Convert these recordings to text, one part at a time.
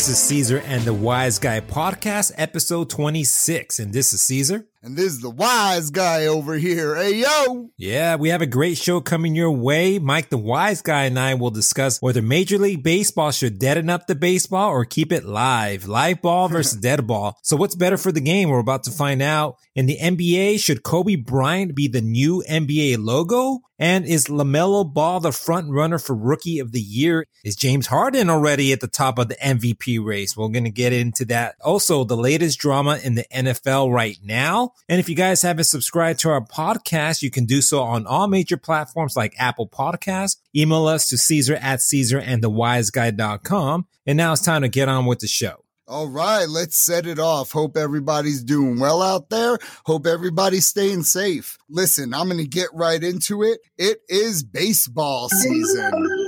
This is Caesar and the Wise Guy Podcast, episode 26. And this is Caesar. And this is the wise guy over here. Hey, yo. Yeah, we have a great show coming your way. Mike, the Wise Guy, and I will discuss whether Major League Baseball should deaden up the baseball or keep it live. Live ball versus dead ball. So, what's better for the game? We're about to find out. In the NBA, should Kobe Bryant be the new NBA logo? And is LaMelo Ball the front runner for rookie of the year? Is James Harden already at the top of the MVP race? We're going to get into that. Also, the latest drama in the NFL right now. And if you guys haven't subscribed to our podcast, you can do so on all major platforms like Apple Podcasts. Email us to Caesar at Caesar and thewiseguy.com. And now it's time to get on with the show. All right, let's set it off. Hope everybody's doing well out there. Hope everybody's staying safe. Listen, I'm going to get right into it. It is baseball season.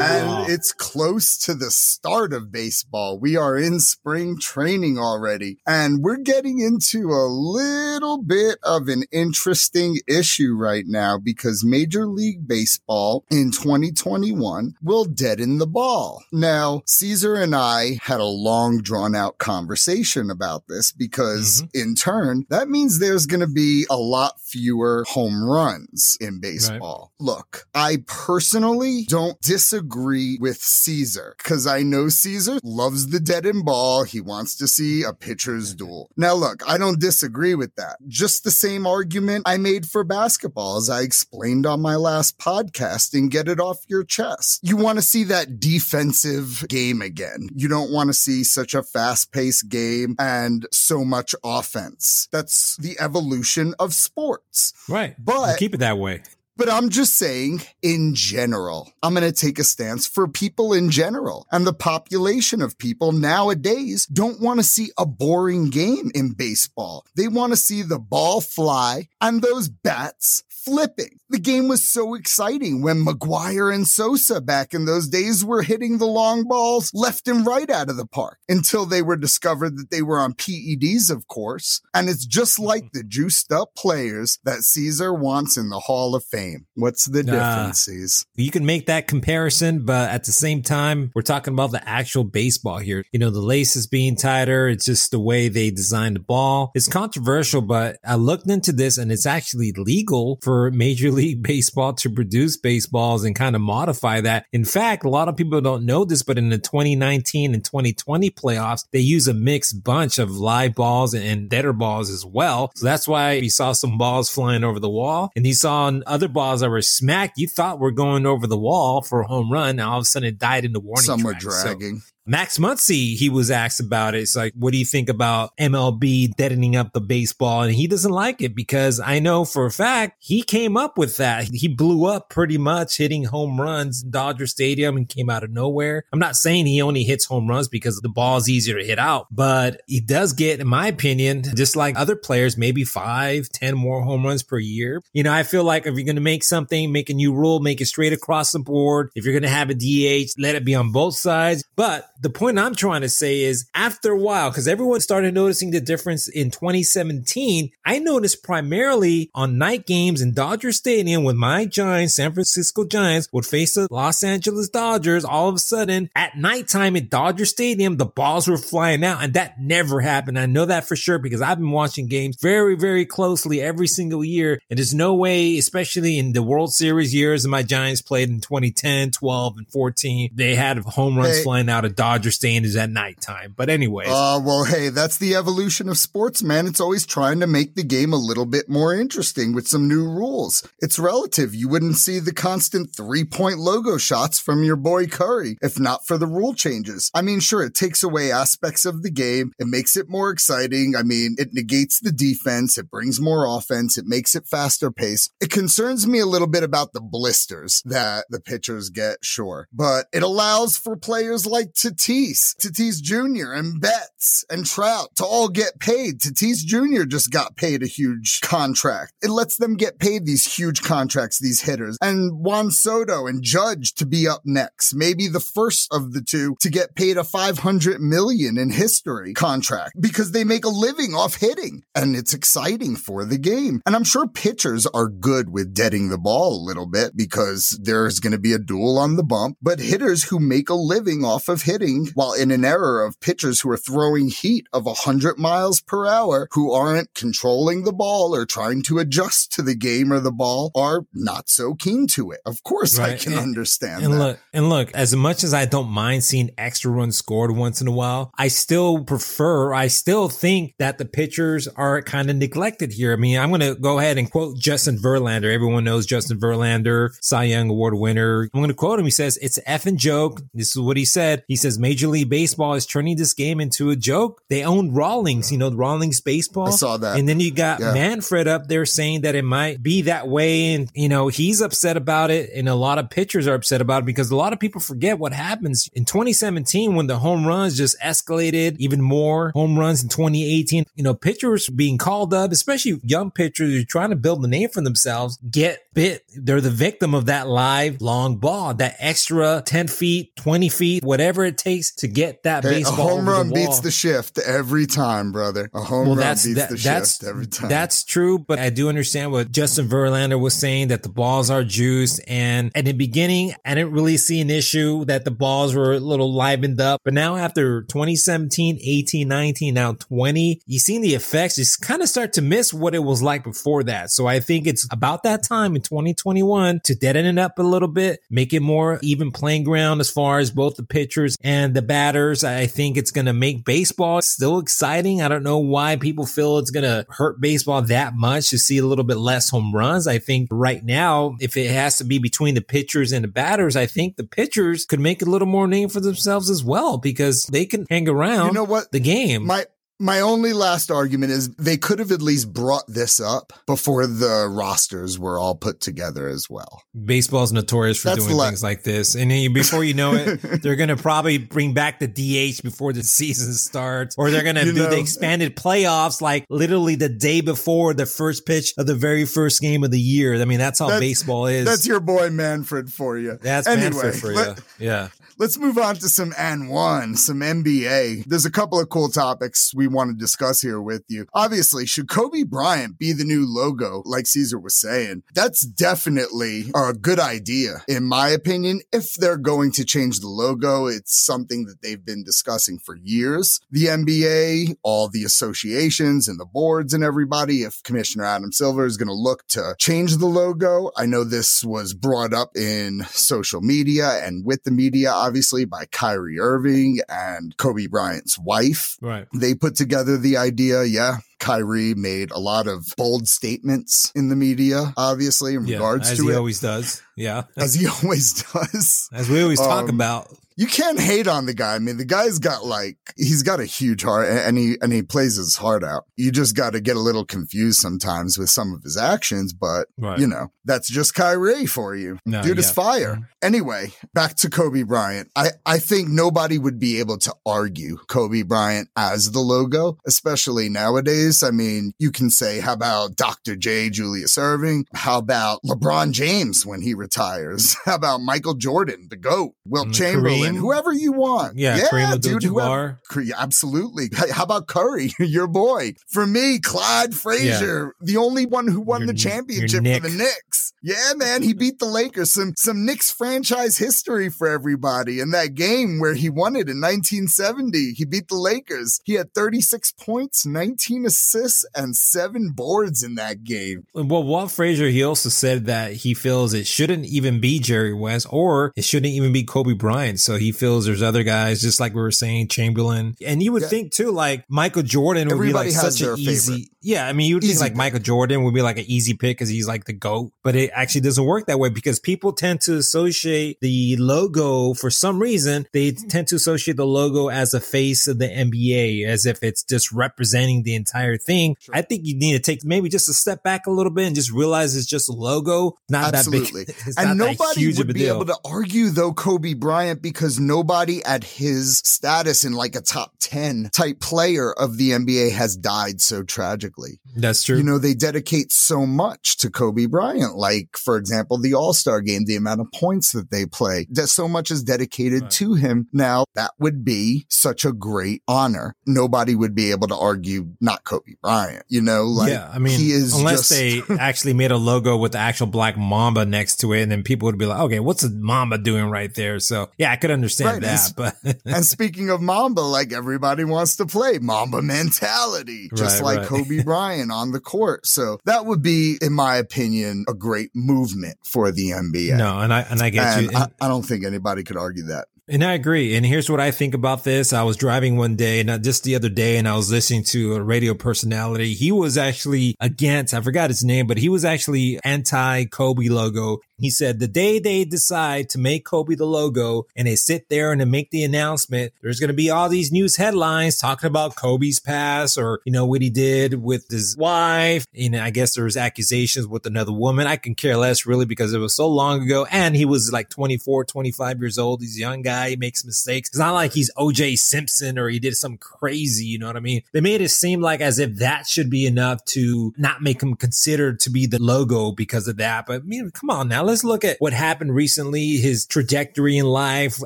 And it's close to the start of baseball. We are in spring training already, and we're getting into a little bit of an interesting issue right now because Major League Baseball in 2021 will deaden the ball. Now, Caesar and I had a long drawn out conversation about this because mm-hmm. in turn, that means there's going to be a lot fewer home runs in baseball. Right. Look, I personally don't disagree with Caesar because I know Caesar loves the dead end ball. He wants to see a pitcher's mm-hmm. duel. Now, look, I don't disagree with that. Just the same argument I made for basketball as I explained on my last podcast and get it off your chest. You want to see that defensive game again. You don't want to see such a fast paced game and so much offense. That's the evolution of sports. Right. But keep it that way. But I'm just saying, in general, I'm going to take a stance for people in general. And the population of people nowadays don't want to see a boring game in baseball. They want to see the ball fly and those bats flipping. The game was so exciting when McGwire and Sosa back in those days were hitting the long balls left and right out of the park until they were discovered that they were on PEDs, of course. And it's just like the juiced up players that Caesar wants in the Hall of Fame. What's the differences? Uh, you can make that comparison, but at the same time, we're talking about the actual baseball here. You know, the laces being tighter. It's just the way they designed the ball. It's controversial, but I looked into this and it's actually legal for for Major League Baseball to produce baseballs and kind of modify that. In fact, a lot of people don't know this, but in the 2019 and 2020 playoffs, they use a mixed bunch of live balls and deader balls as well. So that's why you saw some balls flying over the wall and you saw other balls that were smacked. You thought were going over the wall for a home run. Now all of a sudden it died in the warning. Some track. were dragging. So Max Muncy, he was asked about it. It's like, what do you think about MLB deadening up the baseball? And he doesn't like it because I know for a fact he came up with that. He blew up pretty much hitting home runs Dodger Stadium and came out of nowhere. I'm not saying he only hits home runs because the ball is easier to hit out, but he does get, in my opinion, just like other players, maybe five, ten more home runs per year. You know, I feel like if you're going to make something, make a new rule, make it straight across the board. If you're going to have a DH, let it be on both sides. But the point I'm trying to say is after a while, because everyone started noticing the difference in 2017, I noticed primarily on night games in Dodger Stadium when my Giants, San Francisco Giants, would face the Los Angeles Dodgers. All of a sudden, at nighttime at Dodger Stadium, the balls were flying out, and that never happened. I know that for sure because I've been watching games very, very closely every single year, and there's no way, especially in the World Series years that my Giants played in 2010, 12, and 14, they had home runs hey. flying out of Dodger Dodger stands at nighttime. But anyway. Uh, well, hey, that's the evolution of sports, man. It's always trying to make the game a little bit more interesting with some new rules. It's relative. You wouldn't see the constant three point logo shots from your boy Curry if not for the rule changes. I mean, sure, it takes away aspects of the game. It makes it more exciting. I mean, it negates the defense. It brings more offense. It makes it faster pace. It concerns me a little bit about the blisters that the pitchers get, sure, but it allows for players like to Tatis, Tatis Jr. and Betts and Trout to all get paid. Tatis Jr. just got paid a huge contract. It lets them get paid these huge contracts, these hitters. And Juan Soto and Judge to be up next. Maybe the first of the two to get paid a 500 million in history contract because they make a living off hitting and it's exciting for the game. And I'm sure pitchers are good with deading the ball a little bit because there's going to be a duel on the bump, but hitters who make a living off of hitting hitting while in an era of pitchers who are throwing heat of 100 miles per hour who aren't controlling the ball or trying to adjust to the game or the ball are not so keen to it. Of course, right. I can and, understand and that. Look, and look, as much as I don't mind seeing extra runs scored once in a while, I still prefer, I still think that the pitchers are kind of neglected here. I mean, I'm going to go ahead and quote Justin Verlander. Everyone knows Justin Verlander, Cy Young Award winner. I'm going to quote him. He says, it's an effing joke. This is what he said. He says, Major League Baseball is turning this game into a joke. They own Rawlings, you know, Rawlings baseball. I saw that. And then you got yeah. Manfred up there saying that it might be that way. And, you know, he's upset about it. And a lot of pitchers are upset about it because a lot of people forget what happens in 2017 when the home runs just escalated even more home runs in 2018. You know, pitchers being called up, especially young pitchers who are trying to build a name for themselves, get bit. They're the victim of that live long ball, that extra 10 feet, 20 feet, whatever it takes to get that hey, baseball. A home run the beats the shift every time, brother. A home well, run beats that, the shift every time. That's true, but I do understand what Justin Verlander was saying that the balls are juiced. And at the beginning, I didn't really see an issue that the balls were a little livened up. But now after 2017, 18, 19, now 20, you seen the effects. You kind of start to miss what it was like before that. So I think it's about that time in 2021 to deaden it up a little bit, make it more even playing ground as far as both the pitchers and the batters. I think it's going to make baseball still exciting. I don't know why people feel it's going to hurt baseball that much to see a little bit less home runs. I think right now, if it has to be between the pitchers and the batters, I think the pitchers could make a little more name for themselves as well because they can hang around you know what? the game. My my only last argument is they could have at least brought this up before the rosters were all put together as well. Baseball's notorious for That's doing le- things like this. And then before you know it, they're going to probably bring back the DH before the season starts, or they're going to do know. the expanded playoffs like literally the day before the first pitch of the very first game of the year. I mean, that's how that's, baseball is. That's your boy Manfred for you. That's anyway, Manfred for let, you. Yeah. Let's move on to some N1, some NBA. There's a couple of cool topics we want to discuss here with you. Obviously, should Kobe Bryant be the new logo, like Caesar was saying? That's definitely a good idea, in my opinion. If they're going to change the logo, it's something that they've been discussing for years. The NBA, all the associations and the boards and everybody, if Commissioner Adam Silver is going to look to change the logo, I know this was brought up in social media and with the media obviously by Kyrie Irving and Kobe Bryant's wife. Right. They put together the idea. Yeah. Kyrie made a lot of bold statements in the media, obviously, in yeah, regards to it. As he always does. Yeah. As he always does. As we always um, talk about you can't hate on the guy. I mean, the guy's got like, he's got a huge heart and he, and he plays his heart out. You just got to get a little confused sometimes with some of his actions, but right. you know, that's just Kyrie for you. No, Dude yeah. is fire. Mm-hmm. Anyway, back to Kobe Bryant. I, I think nobody would be able to argue Kobe Bryant as the logo, especially nowadays. I mean, you can say, how about Dr. J, Julius Erving? How about LeBron James when he retires? How about Michael Jordan, the GOAT, Wilt mm, Chamberlain? Kareem. whoever you want. Yeah, yeah Kareem dude, whoever, absolutely. How about Curry, your boy? For me, Clyde Frazier, yeah. the only one who won your, the championship for the Knicks. Yeah, man, he beat the Lakers. Some some Knicks franchise history for everybody. In that game where he won it in 1970, he beat the Lakers. He had 36 points, 19 assists, and seven boards in that game. Well, Walt Frazier, he also said that he feels it shouldn't even be Jerry West or it shouldn't even be Kobe Bryant. So he feels there's other guys, just like we were saying, Chamberlain. And you would yeah. think too, like Michael Jordan would Everybody be like such an easy. Favorite. Yeah, I mean, you would easy think like pick. Michael Jordan would be like an easy pick because he's like the goat, but it actually doesn't work that way because people tend to associate the logo for some reason. They mm-hmm. tend to associate the logo as a face of the NBA, as if it's just representing the entire thing. Sure. I think you need to take maybe just a step back a little bit and just realize it's just a logo, not Absolutely. that big. and nobody would be able to argue though Kobe Bryant because nobody at his status in like a top 10 type player of the NBA has died so tragically. That's true. You know, they dedicate so much to Kobe Bryant. Like, for example, the All Star game, the amount of points that they play, that so much is dedicated right. to him. Now, that would be such a great honor. Nobody would be able to argue not Kobe Bryant. You know, like, yeah, I mean, he is unless just... they actually made a logo with the actual black mamba next to it, and then people would be like, okay, what's a mamba doing right there? So, yeah, I could understand right. that. And, but and speaking of mamba, like everybody wants to play mamba mentality, just right, like. Kobe Bryant on the court. So that would be, in my opinion, a great movement for the NBA. No, and I and I get and you. I, I don't think anybody could argue that. And I agree. And here's what I think about this. I was driving one day, not just the other day, and I was listening to a radio personality. He was actually against, I forgot his name, but he was actually anti Kobe logo. He said the day they decide to make Kobe the logo and they sit there and they make the announcement, there's going to be all these news headlines talking about Kobe's past or, you know, what he did with his wife. Know, I guess there's accusations with another woman. I can care less really because it was so long ago. And he was like 24, 25 years old. He's a young guy. He makes mistakes. It's not like he's OJ Simpson or he did something crazy. You know what I mean? They made it seem like as if that should be enough to not make him considered to be the logo because of that. But I mean, come on now let's look at what happened recently, his trajectory in life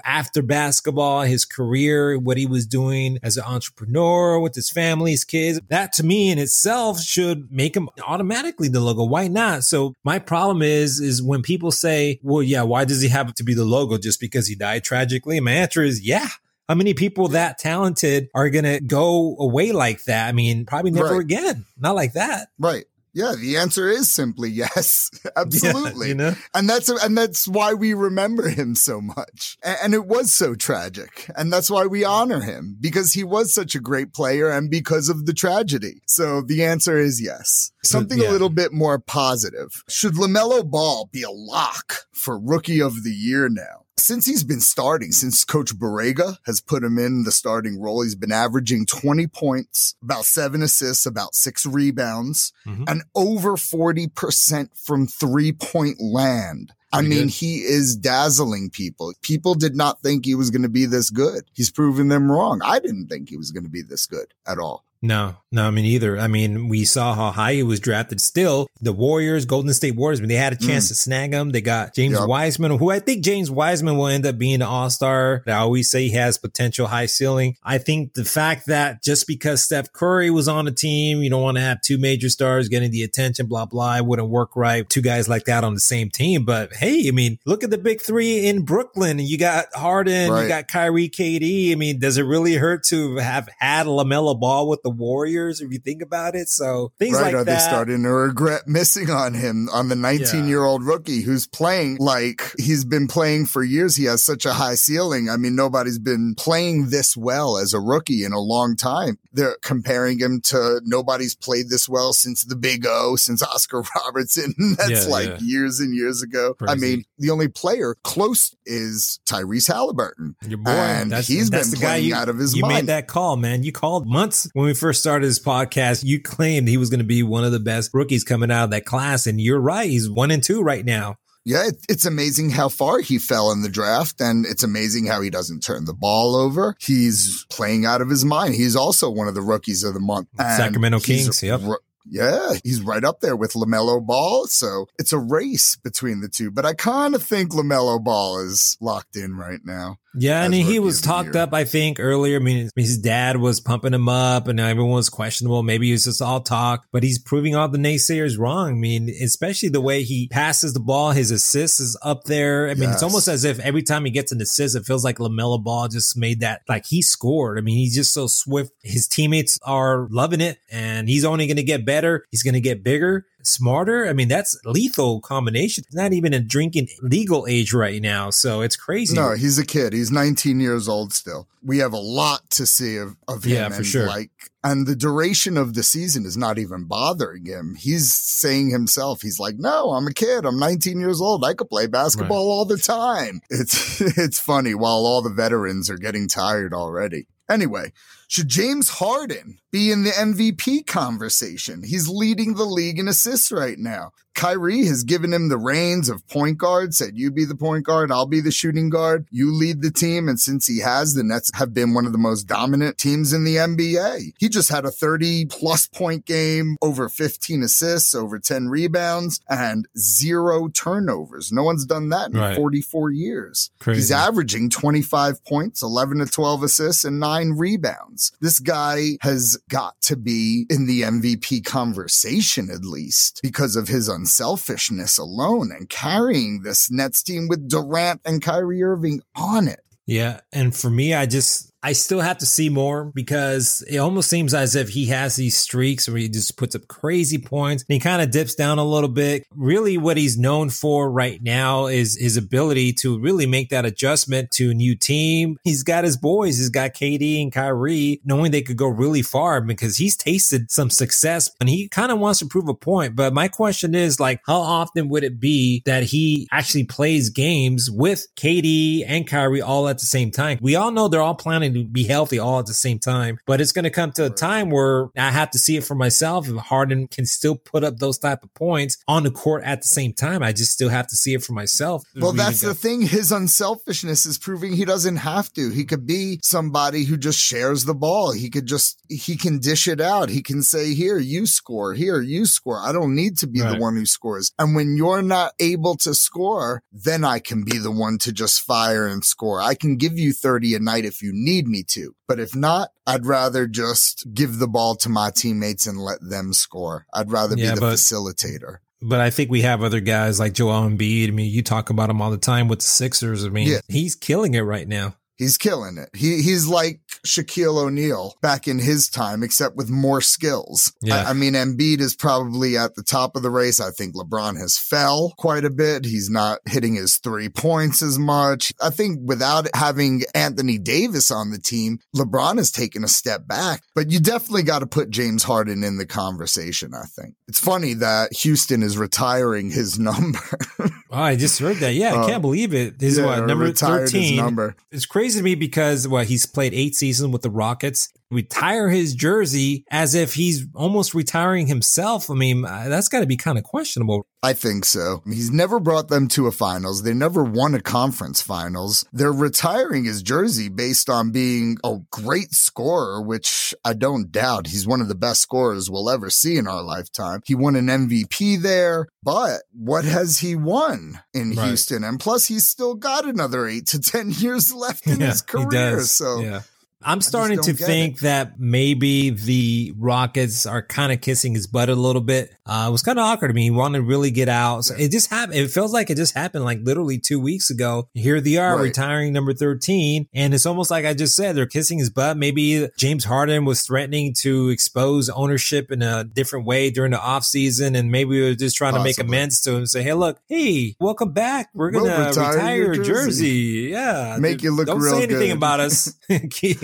after basketball, his career, what he was doing as an entrepreneur with his family, his kids. That to me in itself should make him automatically the logo. Why not? So my problem is, is when people say, well, yeah, why does he have to be the logo just because he died tragically? My answer is, yeah, how many people that talented are going to go away like that? I mean, probably never right. again. Not like that. Right. Yeah, the answer is simply yes. Absolutely. Yeah, you know? And that's and that's why we remember him so much. And it was so tragic. And that's why we honor him because he was such a great player and because of the tragedy. So the answer is yes. Something yeah. a little bit more positive. Should LaMelo Ball be a lock for rookie of the year now? Since he's been starting, since Coach Borrego has put him in the starting role, he's been averaging 20 points, about seven assists, about six rebounds, mm-hmm. and over 40% from three point land. I mean, good. he is dazzling people. People did not think he was going to be this good. He's proven them wrong. I didn't think he was going to be this good at all. No, no, I mean either. I mean, we saw how high he was drafted. Still, the Warriors, Golden State Warriors, when they had a chance mm. to snag him, they got James yep. Wiseman, who I think James Wiseman will end up being an all star. I always say he has potential high ceiling. I think the fact that just because Steph Curry was on the team, you don't want to have two major stars getting the attention, blah, blah. It wouldn't work right. Two guys like that on the same team. But hey, I mean, look at the big three in Brooklyn. You got Harden, right. you got Kyrie KD. I mean, does it really hurt to have had LaMelo Ball with the Warriors? if you think about it. So things right, like are that. they starting to regret missing on him on the 19 year old rookie who's playing like he's been playing for years? He has such a high ceiling. I mean, nobody's been playing this well as a rookie in a long time. They're comparing him to nobody's played this well since the Big O, since Oscar Robertson. That's yeah, like yeah. years and years ago. I mean, the only player close is Tyrese Halliburton. Your boy, and that's, he's that's been playing you, out of his you mind. You made that call, man. You called months when we first started this podcast you claimed he was going to be one of the best rookies coming out of that class. And you're right. He's one and two right now. Yeah, it's amazing how far he fell in the draft, and it's amazing how he doesn't turn the ball over. He's playing out of his mind. He's also one of the rookies of the month. Sacramento Kings, yep. Yeah, he's right up there with LaMelo Ball. So it's a race between the two. But I kind of think LaMelo Ball is locked in right now. Yeah, and he was talked up, I think, earlier. I mean, his dad was pumping him up and everyone was questionable. Maybe it was just all talk, but he's proving all the naysayers wrong. I mean, especially the way he passes the ball, his assist is up there. I mean, yes. it's almost as if every time he gets an assist, it feels like LaMelo Ball just made that, like he scored. I mean, he's just so swift. His teammates are loving it and he's only going to get better. He's going to get bigger smarter. I mean, that's lethal combination. Not even a drinking legal age right now. So it's crazy. No, he's a kid. He's 19 years old still. We have a lot to see of, of him. Yeah, for and sure. Like, and the duration of the season is not even bothering him. He's saying himself, he's like, no, I'm a kid. I'm 19 years old. I could play basketball right. all the time. It's, it's funny while all the veterans are getting tired already. Anyway, Should James Harden be in the MVP conversation? He's leading the league in assists right now. Kyrie has given him the reins of point guard, said, You be the point guard, I'll be the shooting guard, you lead the team. And since he has, the Nets have been one of the most dominant teams in the NBA. He just had a 30 plus point game, over 15 assists, over 10 rebounds, and zero turnovers. No one's done that in right. 44 years. Crazy. He's averaging 25 points, 11 to 12 assists, and nine rebounds. This guy has got to be in the MVP conversation at least because of his unselfishness alone and carrying this Nets team with Durant and Kyrie Irving on it. Yeah. And for me, I just, I still have to see more because it almost seems as if he has these streaks where he just puts up crazy points and he kind of dips down a little bit. Really, what he's known for right now is his ability to really make that adjustment to a new team. He's got his boys, he's got KD and Kyrie, knowing they could go really far because he's tasted some success and he kind of wants to prove a point. But my question is like, how often would it be that he actually plays games with KD and Kyrie all at the same time? We all know they're all planning to be healthy all at the same time. But it's going to come to a time where I have to see it for myself. If Harden can still put up those type of points on the court at the same time, I just still have to see it for myself. Well, that's the thing. His unselfishness is proving he doesn't have to. He could be somebody who just shares the ball. He could just, he can dish it out. He can say, here, you score. Here, you score. I don't need to be right. the one who scores. And when you're not able to score, then I can be the one to just fire and score. I can give you 30 a night if you need need me to. But if not, I'd rather just give the ball to my teammates and let them score. I'd rather yeah, be the but, facilitator. But I think we have other guys like Joel Embiid. I mean, you talk about him all the time with the Sixers. I mean, yeah. he's killing it right now. He's killing it. He he's like Shaquille O'Neal back in his time, except with more skills. Yeah. I, I, mean, Embiid is probably at the top of the race. I think LeBron has fell quite a bit. He's not hitting his three points as much. I think without having Anthony Davis on the team, LeBron has taken a step back. But you definitely got to put James Harden in the conversation. I think it's funny that Houston is retiring his number. oh, I just heard that. Yeah, I can't uh, believe it. This yeah, is what number thirteen. number. It's crazy crazy to me because well, he's played eight seasons with the Rockets. Retire his jersey as if he's almost retiring himself. I mean, uh, that's got to be kind of questionable. I think so. He's never brought them to a finals. They never won a conference finals. They're retiring his jersey based on being a great scorer, which I don't doubt. He's one of the best scorers we'll ever see in our lifetime. He won an MVP there, but what has he won in right. Houston? And plus, he's still got another eight to 10 years left in yeah, his career. So, yeah. I'm starting to think it. that maybe the Rockets are kind of kissing his butt a little bit. Uh, it was kind of awkward to me. He wanted to really get out. So it just happened. It feels like it just happened like literally two weeks ago. Here they are right. retiring number 13. And it's almost like I just said, they're kissing his butt. Maybe James Harden was threatening to expose ownership in a different way during the offseason. And maybe we were just trying Possibly. to make amends to him and say, Hey, look, hey, welcome back. We're going to we'll retire, retire, your jersey. jersey. Yeah. Make you look Don't say anything good. about us.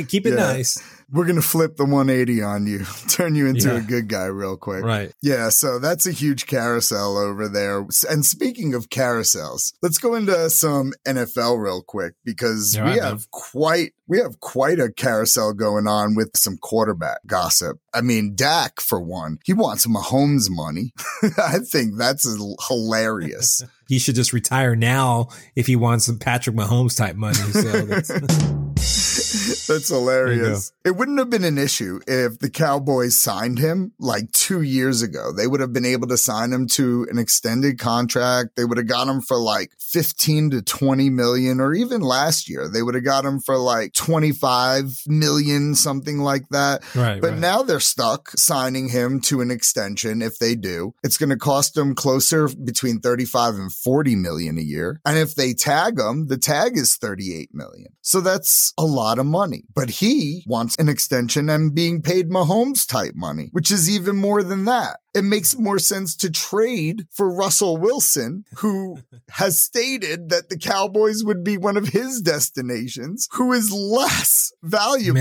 keep it yeah. nice we're going to flip the 180 on you, turn you into yeah. a good guy real quick. Right. Yeah. So that's a huge carousel over there. And speaking of carousels, let's go into some NFL real quick because we have quite, we have quite a carousel going on with some quarterback gossip. I mean, Dak, for one, he wants Mahomes money. I think that's hilarious. he should just retire now if he wants some Patrick Mahomes type money. So That's hilarious. It wouldn't have been an issue if the Cowboys signed him like two years ago. They would have been able to sign him to an extended contract. They would have got him for like 15 to 20 million, or even last year, they would have got him for like 25 million, something like that. Right. But right. now they're stuck signing him to an extension. If they do, it's going to cost them closer between 35 and 40 million a year. And if they tag him, the tag is 38 million. So that's a lot of money. But he wants an extension and being paid Mahomes type money, which is even more than that. It makes more sense to trade for Russell Wilson, who has stated that the Cowboys would be one of his destinations, who is less valuable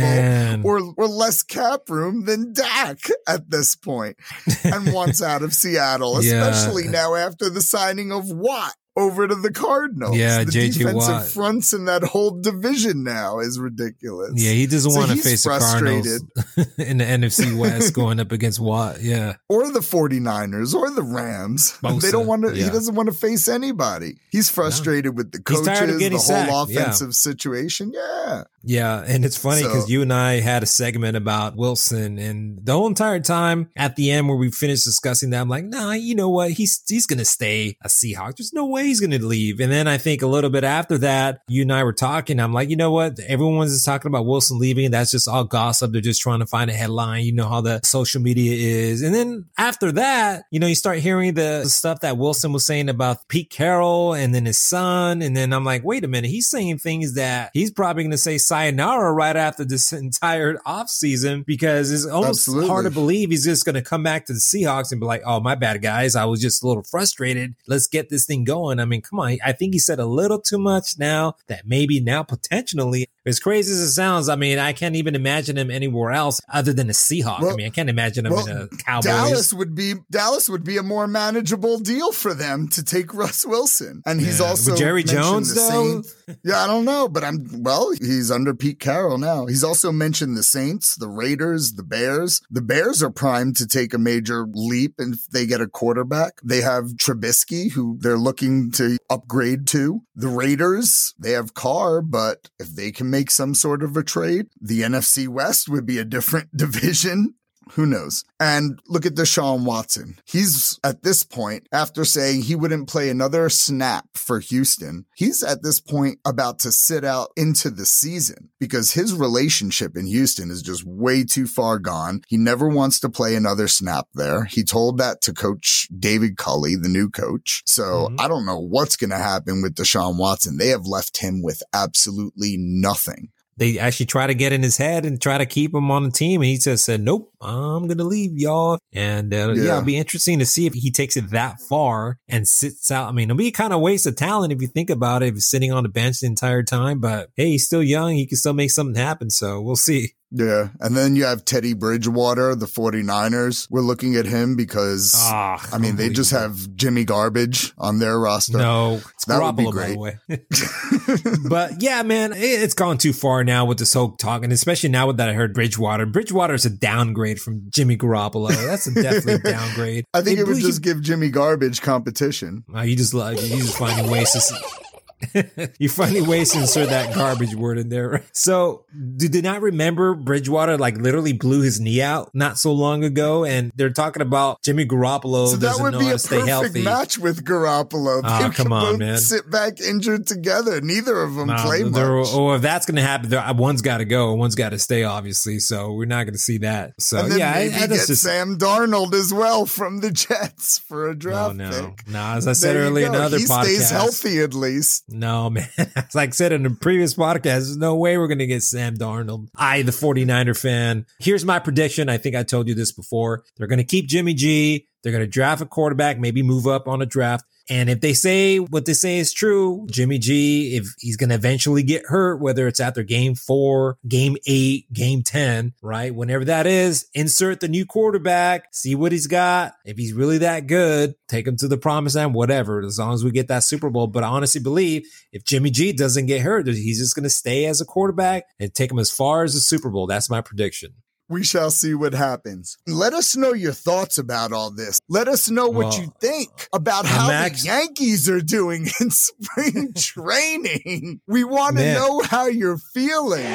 or, or less cap room than Dak at this point and wants out of Seattle, especially yeah. now after the signing of Watt over to the Cardinals. Yeah, the JJ defensive Watt. fronts in that whole division now is ridiculous. Yeah, he doesn't So want to face the Cardinals in the NFC West going up against Watt. Yeah. or the 49ers or the Rams. Bosa, they don't want to, yeah. he doesn't want to face anybody. He's frustrated with the coaches, the whole sacked, yeah. offensive situation. Yeah. Yeah, and it's funny because So- you and I had a segment about Wilson, and the whole entire time at the end where we finished discussing that, I'm like, nah, you know what? He's he's gonna stay a Seahawk. There's no way he's gonna leave. And then I think a little bit after that, you and I were talking. I'm like, you know what? Everyone's just talking about Wilson leaving. That's just all gossip. They're just trying to find a headline. You know how the social media is. And then after that, you know, you start hearing the stuff that Wilson was saying about Pete Carroll and then his son. And then I'm like, wait a minute, he's saying things that he's probably going to say sayonara right after this entire offseason because it's almost Absolutely. hard to believe he's just going to come back to the Seahawks and be like, oh, my bad, guys. I was just a little frustrated. Let's get this thing going. I mean, come on. I think he said a little too much now that maybe now potentially, as crazy as it sounds, I mean, I can't even imagine him anywhere else other than a Seahawk. I mean, I can't imagine him well, in a Cowboys. Dallas would be Dallas would be a more manageable deal for them to take Russ Wilson, and he's Yeah. also With Jerry Jones, though? Yeah, I don't know, but I'm well. He's under Pete Carroll now. He's also mentioned the Saints, the Raiders, the Bears. The Bears are primed to take a major leap if they get a quarterback. They have Trubisky, who they're looking to upgrade to. The Raiders, they have Carr, but if they can make some sort of a trade, the NFC West would be a different division. Who knows? And look at Deshaun Watson. He's at this point, after saying he wouldn't play another snap for Houston, he's at this point about to sit out into the season because his relationship in Houston is just way too far gone. He never wants to play another snap there. He told that to coach David Culley, the new coach. So Mhm. I don't know what's going to happen with Deshaun Watson. They have left him with absolutely nothing. They actually try to get in his head and try to keep him on the team. And he just said, nope, I'm going to leave y'all. And uh, yeah. Yeah. it'll be interesting to see if he takes it that far and sits out. I mean, it'll be kind of waste of talent if you think about it, if he's sitting on the bench the entire time. But hey, he's still young. He can still make something happen. So we'll see. Yeah. And then you have Teddy Bridgewater, the 49ers. We're looking at him because, Ah, I mean, they just have Jimmy Garbage on their roster. No, it's That would be Garoppolo, by the great. way. but yeah, man, it, it's gone too far now with this whole talk, and especially now with that I heard Bridgewater. Bridgewater is a downgrade from Jimmy Garoppolo. That's a definitely downgrade. I think They it would just give Jimmy Garbage competition. Uh, you just like you just finding ways to. you finding ways to insert that garbage word in there. So, do they not remember Bridgewater like literally blew his knee out not so long ago, and they're talking about Jimmy Garoppolo so that doesn't would know be how a to stay perfect healthy. match with Garoppolo. Ah, They come on, man. Sit back injured together. Neither of them play much. Oh, if that's going to happen, there, one's got to go, one's got to stay, obviously. So we're not going to see that. So yeah, I, maybe I, get just Sam Darnold as well from the Jets for a draft no, pick. no. As I said earlier in go. another he podcast, stays healthy at least. No, man. As I said in the previous podcast, there's no way we're going to get Sam Darnold. I, the 49er fan, here's my prediction. I think I told you this before. They're going to keep Jimmy G. They're going to draft a quarterback, maybe move up on a draft. And if they say what they say is true, Jimmy G, if he's going to eventually get hurt, whether it's after game four, game eight, game 10, right? Whenever that is, insert the new quarterback, see what he's got. If he's really that good, take him to the promised land, whatever, as long as we get that Super Bowl. But I honestly believe if Jimmy G doesn't get hurt, he's just going to stay as a quarterback and take him as far as the Super Bowl. That's my prediction. We shall see what happens. Let us know your thoughts about all this. Let us know what Well, you think about how act- the Yankees are doing in spring training. We want to know how you're feeling.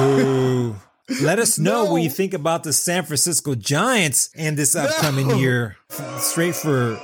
Ooh. Let us know what you think about the San Francisco Giants and this upcoming No. year. Straight for.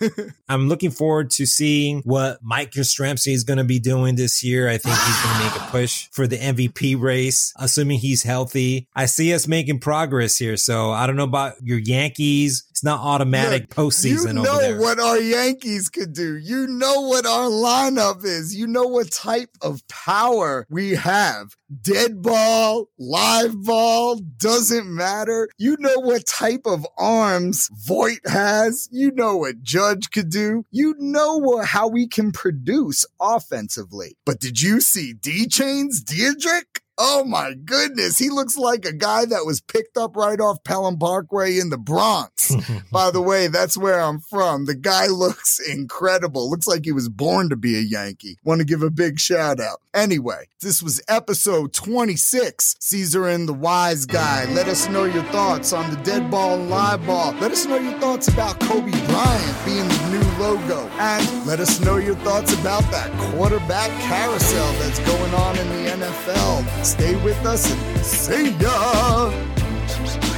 I'm looking forward to seeing what Mike Yastrzemski is going to be doing this year. I think he's going to make a push for the MVP race, assuming he's healthy. I see us making progress here. So I don't know about your Yankees. It's not automatic Look, postseason you know what our Yankees could do. You know what our lineup is. You know what type of power we have. Dead ball, live ball, doesn't matter. You know what type of arms Voit has. You know what Judge could do. You know what, how we can produce offensively. But did you see D Chains, Diedrich? Oh my goodness. He looks like a guy that was picked up right off Pelham Parkway in the Bronx. By the way, that's where I'm from. The guy looks incredible. Looks like he was born to be a Yankee. Want to give a big shout out. Anyway, this was episode 26. Caesar and the Wise Guy. Let us know your thoughts on the dead ball and live ball. Let us know your thoughts about Kobe Bryant being the new logo. And let us know your thoughts about that quarterback carousel that's going on in the NFL. Stay with us and see ya.